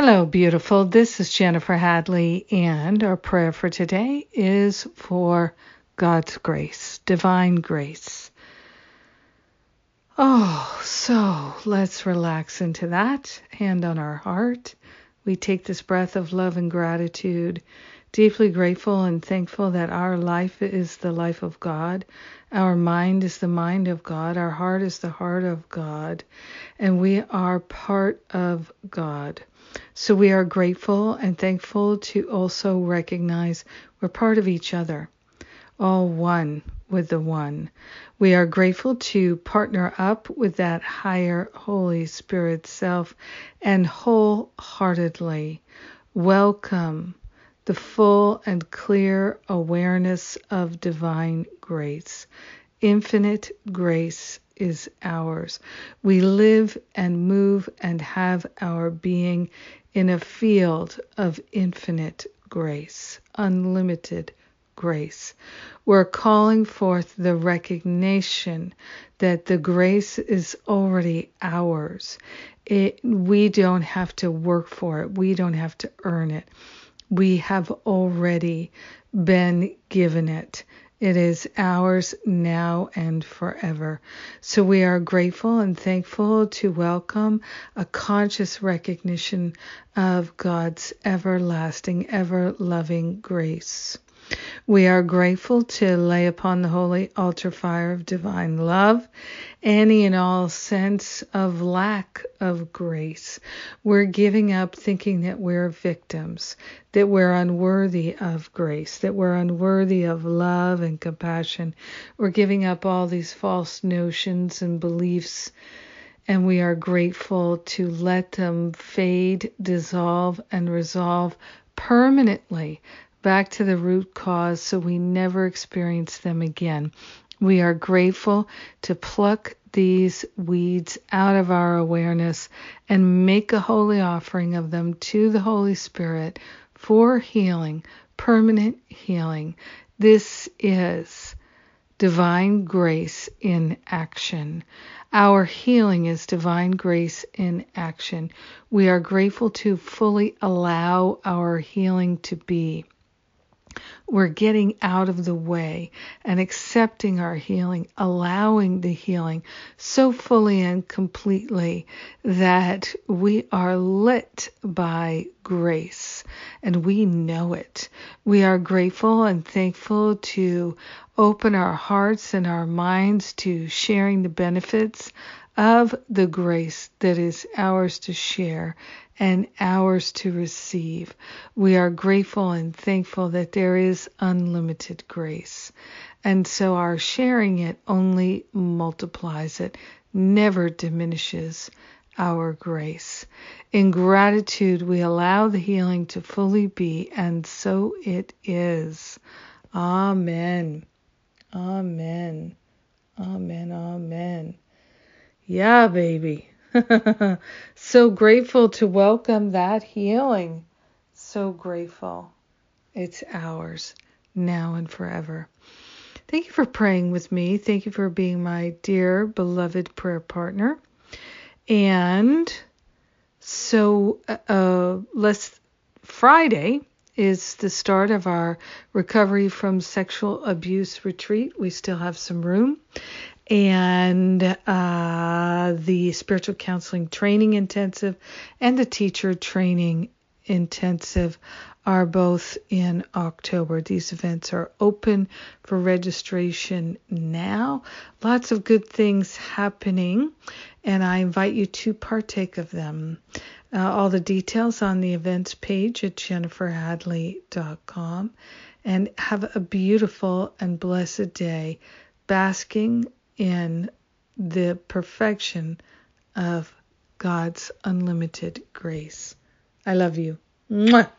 Hello, beautiful. This is Jennifer Hadley, and our prayer for today is for God's grace, divine grace. Oh, so let's relax into that. Hand on our heart. We take this breath of love and gratitude, deeply grateful and thankful that our life is the life of God. Our mind is the mind of God. Our heart is the heart of God. And we are part of God. So we are grateful and thankful to also recognize we're part of each other, all one with the one. We are grateful to partner up with that higher Holy Spirit self and wholeheartedly welcome the full and clear awareness of divine grace, infinite grace is ours. We live and move and have our being in a field of infinite grace, unlimited grace. We're calling forth the recognition that the grace is already ours. It, we don't have to work for it, we don't have to earn it. We have already been given it. It is ours now and forever. So we are grateful and thankful to welcome a conscious recognition of God's everlasting, ever loving grace. We are grateful to lay upon the holy altar fire of divine love any and all sense of lack of grace. We're giving up thinking that we're victims, that we're unworthy of grace, that we're unworthy of love and compassion. We're giving up all these false notions and beliefs and we are grateful to let them fade, dissolve, and resolve permanently back to the root cause so we never experience them again. We are grateful to pluck these weeds out of our awareness and make a holy offering of them to the Holy Spirit for healing, permanent healing. This is divine grace in action. Our healing is divine grace in action. We are grateful to fully allow our healing to be we're getting out of the way and accepting our healing, allowing the healing so fully and completely that we are lit by grace and we know it. We are grateful and thankful to open our hearts and our minds to sharing the benefits of the grace that is ours to share and ours to receive. We are grateful and thankful that there is unlimited grace. And so our sharing it only multiplies it, never diminishes our grace. In gratitude, we allow the healing to fully be, and so it is. Amen. Amen. Amen. Amen. Yeah, baby. so grateful to welcome that healing. So grateful. It's ours now and forever. Thank you for praying with me. Thank you for being my dear, beloved prayer partner. And so, uh, uh let's Friday is the start of our recovery from sexual abuse retreat. We still have some room and uh, the spiritual counseling training intensive and the teacher training intensive are both in October. These events are open for registration now. Lots of good things happening, and I invite you to partake of them. Uh, all the details on the events page at jenniferhadley.com. And have a beautiful and blessed day basking in the perfection of God's unlimited grace. I love you. Mwah.